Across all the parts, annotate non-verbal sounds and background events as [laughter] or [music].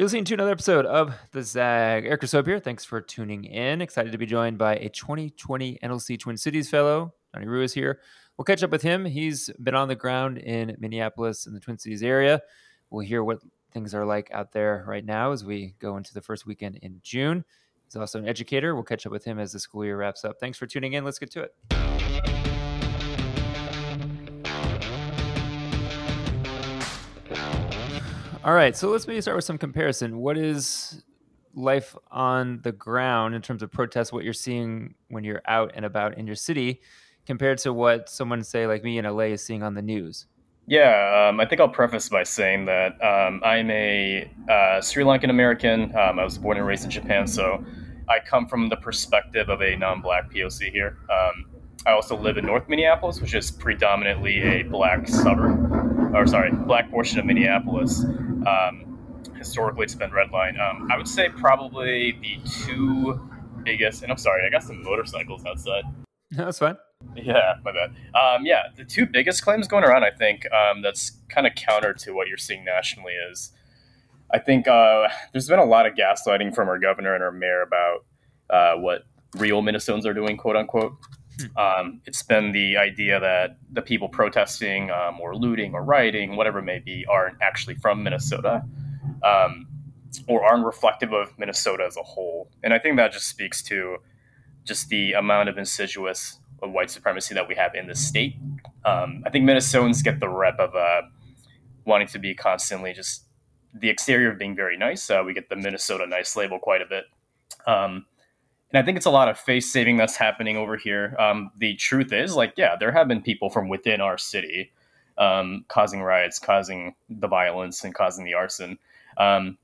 You're listening to another episode of The Zag. Eric Soap here. Thanks for tuning in. Excited to be joined by a 2020 NLC Twin Cities fellow. Janiru is here. We'll catch up with him. He's been on the ground in Minneapolis and the Twin Cities area. We'll hear what things are like out there right now as we go into the first weekend in June. He's also an educator. We'll catch up with him as the school year wraps up. Thanks for tuning in. Let's get to it. All right, so let's maybe start with some comparison. What is life on the ground in terms of protests, what you're seeing when you're out and about in your city, compared to what someone, say, like me in LA, is seeing on the news? Yeah, um, I think I'll preface by saying that um, I'm a uh, Sri Lankan American. Um, I was born and raised in Japan, so I come from the perspective of a non black POC here. Um, I also live in North Minneapolis, which is predominantly a black suburb, or sorry, black portion of Minneapolis. Um, historically, it's been Redline. Um, I would say probably the two biggest, and I'm sorry, I got some motorcycles outside. No, [laughs] that's fine. Yeah, my bad. Um, yeah, the two biggest claims going around, I think, um, that's kind of counter to what you're seeing nationally is I think uh, there's been a lot of gaslighting from our governor and our mayor about uh, what real Minnesotans are doing, quote unquote. Hmm. Um, it's been the idea that the people protesting um, or looting or rioting, whatever it may be, aren't actually from Minnesota um, or aren't reflective of Minnesota as a whole. And I think that just speaks to just the amount of insidious of white supremacy that we have in the state. Um, I think Minnesotans get the rep of uh, wanting to be constantly just the exterior of being very nice. Uh, we get the Minnesota nice label quite a bit. And I think it's a lot of face saving that's happening over here. Um, the truth is, like, yeah, there have been people from within our city um, causing riots, causing the violence, and causing the arson. Um,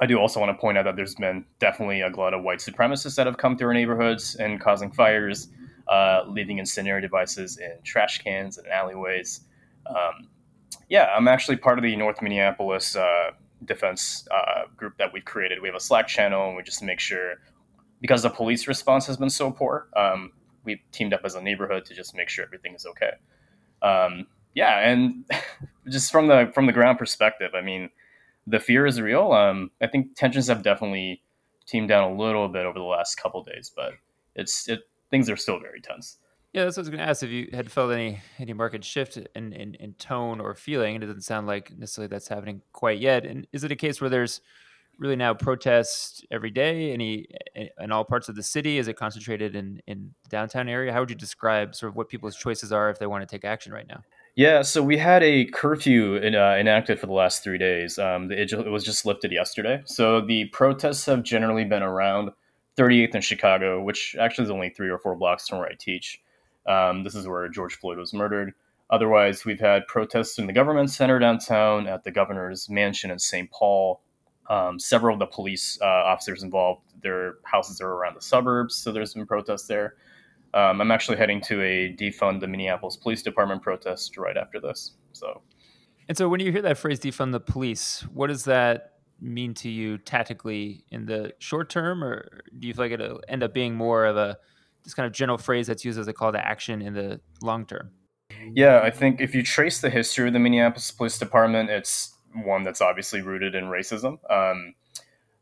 I do also want to point out that there's been definitely a glut of white supremacists that have come through our neighborhoods and causing fires, uh, leaving incendiary devices in trash cans and alleyways. Um, yeah, I'm actually part of the North Minneapolis uh, defense uh, group that we've created. We have a Slack channel, and we just make sure because the police response has been so poor, um, we teamed up as a neighborhood to just make sure everything is okay. Um, yeah, and [laughs] just from the from the ground perspective, I mean, the fear is real. Um, I think tensions have definitely teamed down a little bit over the last couple days, but it's it, things are still very tense. Yeah, that's what I was going to ask. If you had felt any any market shift in, in, in tone or feeling, it doesn't sound like necessarily that's happening quite yet. And is it a case where there's really now protests every day any in all parts of the city? Is it concentrated in in downtown area? How would you describe sort of what people's choices are if they want to take action right now? Yeah so we had a curfew in, uh, enacted for the last three days. Um, it, it was just lifted yesterday. So the protests have generally been around 38th in chicago which actually is only three or four blocks from where i teach. Um, this is where george floyd was murdered. Otherwise we've had protests in the government center downtown at the governor's mansion in st paul um, several of the police uh, officers involved, their houses are around the suburbs, so there's been protests there. Um, I'm actually heading to a defund the Minneapolis Police Department protest right after this. So, and so when you hear that phrase "defund the police," what does that mean to you tactically in the short term, or do you feel like it'll end up being more of a this kind of general phrase that's used as a call to action in the long term? Yeah, I think if you trace the history of the Minneapolis Police Department, it's one that's obviously rooted in racism. Um,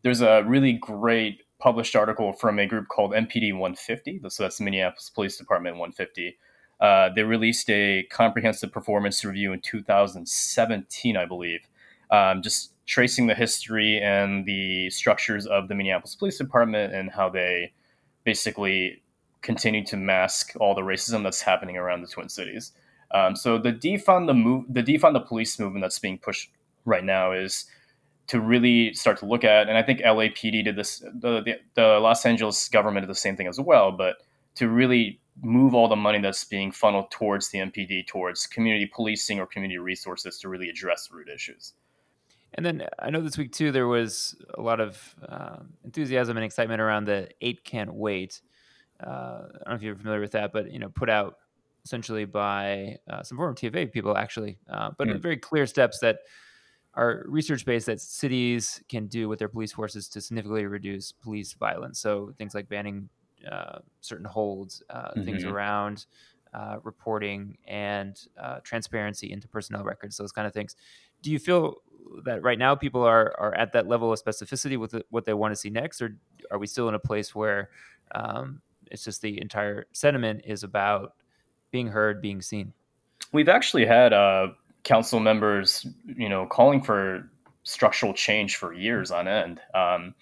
there's a really great published article from a group called MPD 150. So that's Minneapolis Police Department 150. Uh, they released a comprehensive performance review in 2017, I believe, um, just tracing the history and the structures of the Minneapolis Police Department and how they basically continue to mask all the racism that's happening around the Twin Cities. Um, so the defund the move, the defund the police movement that's being pushed right now is to really start to look at, and I think LAPD did this, the, the, the Los Angeles government did the same thing as well, but to really move all the money that's being funneled towards the MPD, towards community policing or community resources to really address root issues. And then I know this week too, there was a lot of uh, enthusiasm and excitement around the Eight Can't Wait. Uh, I don't know if you're familiar with that, but you know, put out essentially by uh, some former TFA people, actually, uh, but mm. very clear steps that are research based that cities can do with their police forces to significantly reduce police violence. So things like banning uh, certain holds, uh, mm-hmm. things around uh, reporting and uh, transparency into personnel records, those kind of things. Do you feel that right now people are are at that level of specificity with what they want to see next, or are we still in a place where um, it's just the entire sentiment is about being heard, being seen? We've actually had uh, council members, you know, calling for structural change for years on end. Um,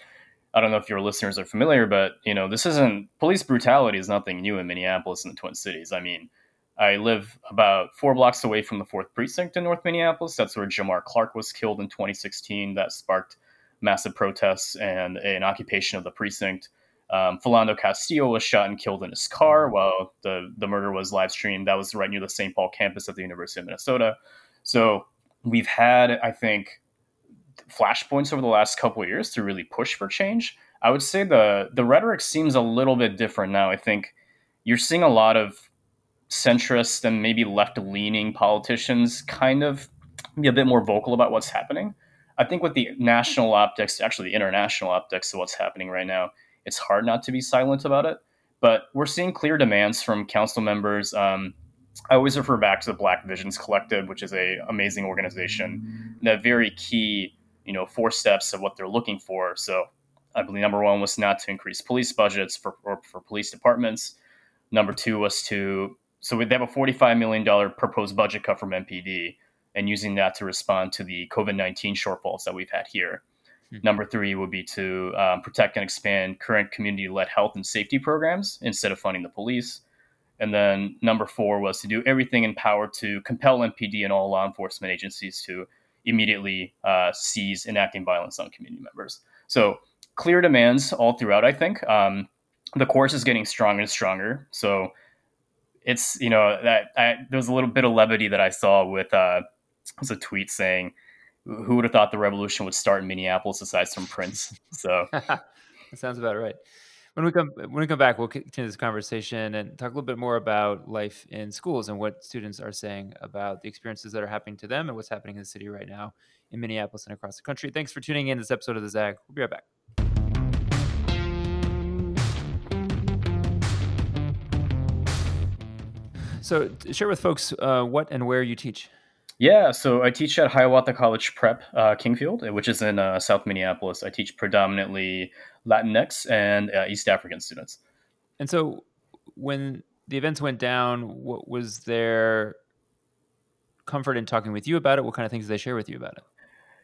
I don't know if your listeners are familiar, but you know, this isn't police brutality is nothing new in Minneapolis and the Twin Cities. I mean, I live about four blocks away from the fourth precinct in North Minneapolis. That's where Jamar Clark was killed in 2016. That sparked massive protests and an occupation of the precinct. Um, Philando Castillo was shot and killed in his car while the, the murder was live streamed. That was right near the St. Paul campus of the University of Minnesota. So we've had, I think, flashpoints over the last couple of years to really push for change. I would say the the rhetoric seems a little bit different now. I think you're seeing a lot of centrist and maybe left leaning politicians kind of be a bit more vocal about what's happening. I think with the national optics, actually the international optics of what's happening right now, it's hard not to be silent about it. But we're seeing clear demands from council members. Um, I always refer back to the Black Visions Collective, which is a amazing organization. That very key, you know, four steps of what they're looking for. So I believe number one was not to increase police budgets for, for, for police departments. Number two was to so they have a $45 million proposed budget cut from MPD and using that to respond to the COVID 19 shortfalls that we've had here. Mm-hmm. Number three would be to um, protect and expand current community led health and safety programs instead of funding the police. And then number four was to do everything in power to compel MPD and all law enforcement agencies to immediately uh, seize enacting violence on community members. So clear demands all throughout, I think. Um, the course is getting stronger and stronger. So it's you know that I, there was a little bit of levity that I saw with uh, was a tweet saying, "Who would have thought the revolution would start in Minneapolis aside from Prince?" [laughs] So [laughs] that sounds about right. When we come when we come back, we'll continue this conversation and talk a little bit more about life in schools and what students are saying about the experiences that are happening to them and what's happening in the city right now in Minneapolis and across the country. Thanks for tuning in to this episode of the Zag. We'll be right back. So, share with folks uh, what and where you teach. Yeah, so I teach at Hiawatha College Prep uh, Kingfield, which is in uh, South Minneapolis. I teach predominantly Latinx and uh, East African students. And so, when the events went down, what was their comfort in talking with you about it? What kind of things did they share with you about it?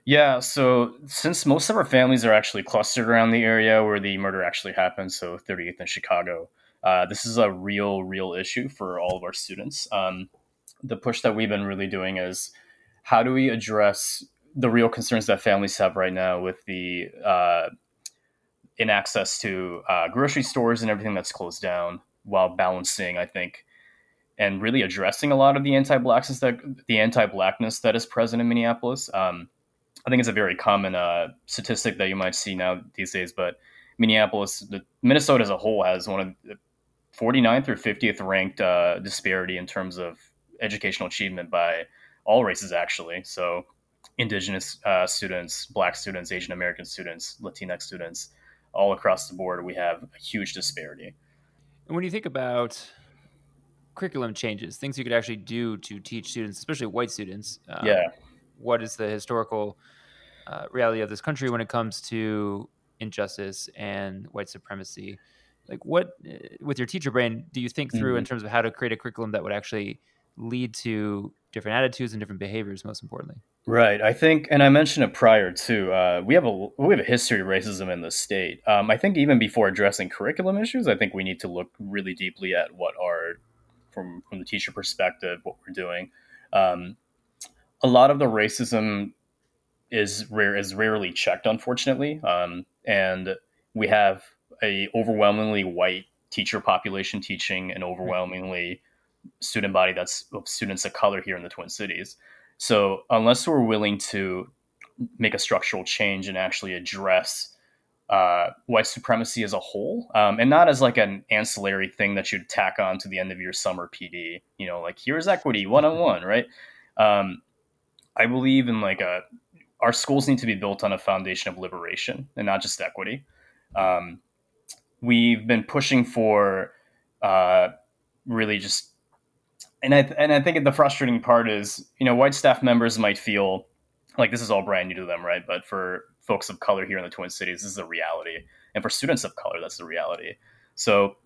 Yeah, so since most of our families are actually clustered around the area where the murder actually happened, so 38th in Chicago, uh, this is a real, real issue for all of our students. Um, the push that we've been really doing is how do we address the real concerns that families have right now with the uh, in access to uh, grocery stores and everything that's closed down while balancing, I think, and really addressing a lot of the anti-blackness that the anti-blackness that is present in Minneapolis. Um, I think it's a very common uh, statistic that you might see now these days, but Minneapolis, the, Minnesota as a whole has one of the 49th or 50th ranked uh, disparity in terms of educational achievement by all races, actually. So, indigenous uh, students, black students, Asian American students, Latinx students, all across the board, we have a huge disparity. And when you think about curriculum changes, things you could actually do to teach students, especially white students, um, yeah, what is the historical uh, reality of this country when it comes to injustice and white supremacy? like what uh, with your teacher brain do you think through mm-hmm. in terms of how to create a curriculum that would actually lead to different attitudes and different behaviors most importantly. Right. I think and i mentioned it prior too uh, we have a we have a history of racism in the state. Um, i think even before addressing curriculum issues i think we need to look really deeply at what are from from the teacher perspective what we're doing. Um, a lot of the racism is rare is rarely checked unfortunately. Um, and we have a overwhelmingly white teacher population teaching an overwhelmingly student body that's of students of color here in the Twin Cities. So unless we're willing to make a structural change and actually address uh, white supremacy as a whole, um, and not as like an ancillary thing that you'd tack on to the end of your summer PD. You know, like here's equity one on one, right? Um, I believe in like a our schools need to be built on a foundation of liberation and not just equity. Um, we've been pushing for uh, really just and I and I think the frustrating part is you know white staff members might feel like this is all brand new to them, right? But for folks of color here in the Twin Cities, this is a reality, and for students of color, that's the reality. So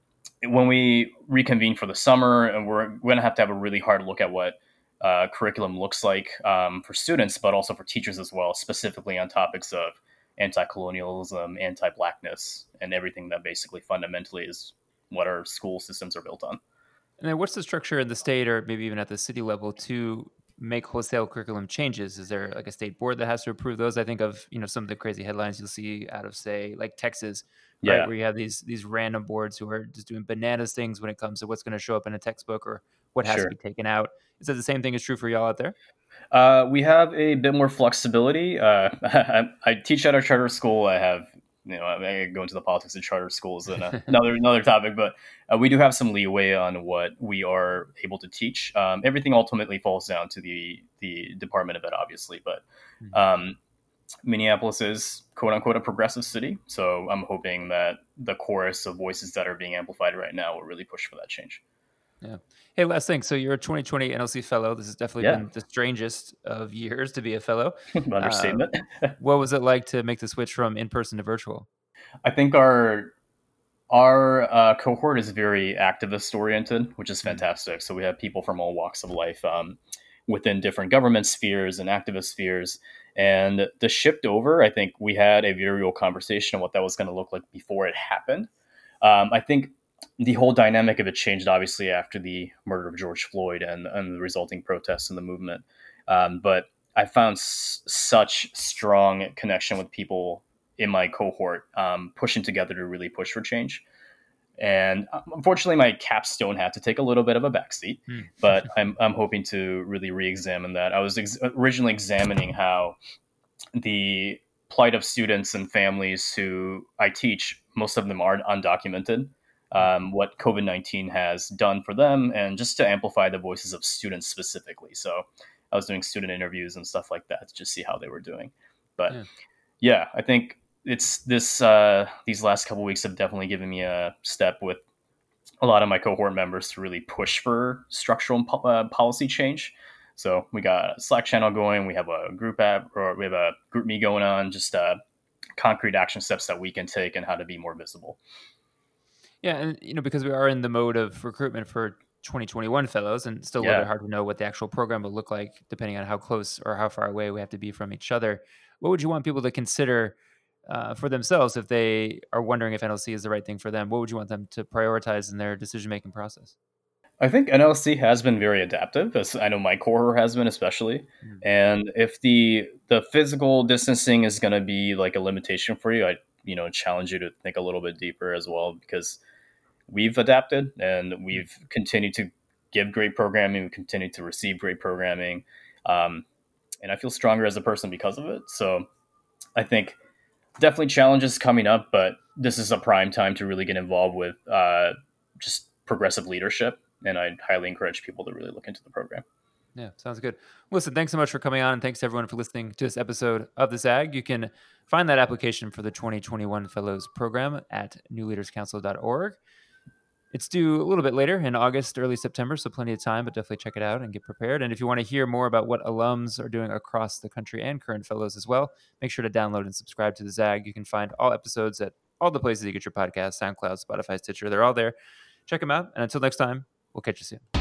when we reconvene for the summer, and we're, going to have to have a really hard look at what uh, curriculum looks like um, for students, but also for teachers as well, specifically on topics of anti-colonialism, anti-blackness, and everything that basically fundamentally is what our school systems are built on. And then what's the structure in the state or maybe even at the city level to make wholesale curriculum changes? Is there like a state board that has to approve those? I think of, you know, some of the crazy headlines you'll see out of say like Texas, right? Yeah. Where you have these these random boards who are just doing bananas things when it comes to what's going to show up in a textbook or what has sure. to be taken out. Is that the same thing is true for y'all out there? Uh, we have a bit more flexibility. Uh, [laughs] I, I, teach at a charter school. I have, you know, I go into the politics of charter schools and [laughs] another another topic, but uh, we do have some leeway on what we are able to teach. Um, everything ultimately falls down to the the Department of Ed, obviously, but hmm. um, Minneapolis is quote unquote a progressive city. So I'm hoping that the chorus of voices that are being amplified right now will really push for that change. Yeah. Hey, last thing. So you're a 2020 NLC fellow. This has definitely yeah. been the strangest of years to be a fellow. [laughs] Understatement. Uh, what was it like to make the switch from in person to virtual? I think our our uh, cohort is very activist oriented, which is mm-hmm. fantastic. So we have people from all walks of life um, within different government spheres and activist spheres. And the shift over, I think we had a very real conversation on what that was going to look like before it happened. Um, I think the whole dynamic of it changed obviously after the murder of George Floyd and, and the resulting protests and the movement. Um, but I found s- such strong connection with people in my cohort um, pushing together to really push for change. And um, unfortunately, my capstone had to take a little bit of a backseat, hmm. but [laughs] I'm, I'm hoping to really re examine that. I was ex- originally examining how the plight of students and families who I teach, most of them are undocumented um, what COVID 19 has done for them and just to amplify the voices of students specifically. So I was doing student interviews and stuff like that to just see how they were doing. But yeah, yeah I think it's this, uh, these last couple weeks have definitely given me a step with a lot of my cohort members to really push for structural po- uh, policy change. So we got a Slack channel going. We have a group app, or we have a GroupMe going on. Just uh, concrete action steps that we can take and how to be more visible. Yeah, and you know because we are in the mode of recruitment for 2021 fellows, and still a little bit hard to know what the actual program will look like, depending on how close or how far away we have to be from each other. What would you want people to consider uh, for themselves if they are wondering if NLC is the right thing for them? What would you want them to prioritize in their decision making process? I think NLC has been very adaptive, as I know my core has been especially. Mm. And if the the physical distancing is going to be like a limitation for you, I you know challenge you to think a little bit deeper as well because we've adapted and we've continued to give great programming. We continue to receive great programming. Um, and I feel stronger as a person because of it. So I think definitely challenges coming up, but this is a prime time to really get involved with uh, just progressive leadership. And I highly encourage people to really look into the program. Yeah, sounds good. Listen, thanks so much for coming on, and thanks everyone for listening to this episode of the ZAG. You can find that application for the 2021 Fellows Program at newleaderscouncil.org. It's due a little bit later in August, early September, so plenty of time, but definitely check it out and get prepared. And if you want to hear more about what alums are doing across the country and current fellows as well, make sure to download and subscribe to the ZAG. You can find all episodes at all the places you get your podcast SoundCloud, Spotify, Stitcher. They're all there. Check them out. And until next time, we'll catch you soon.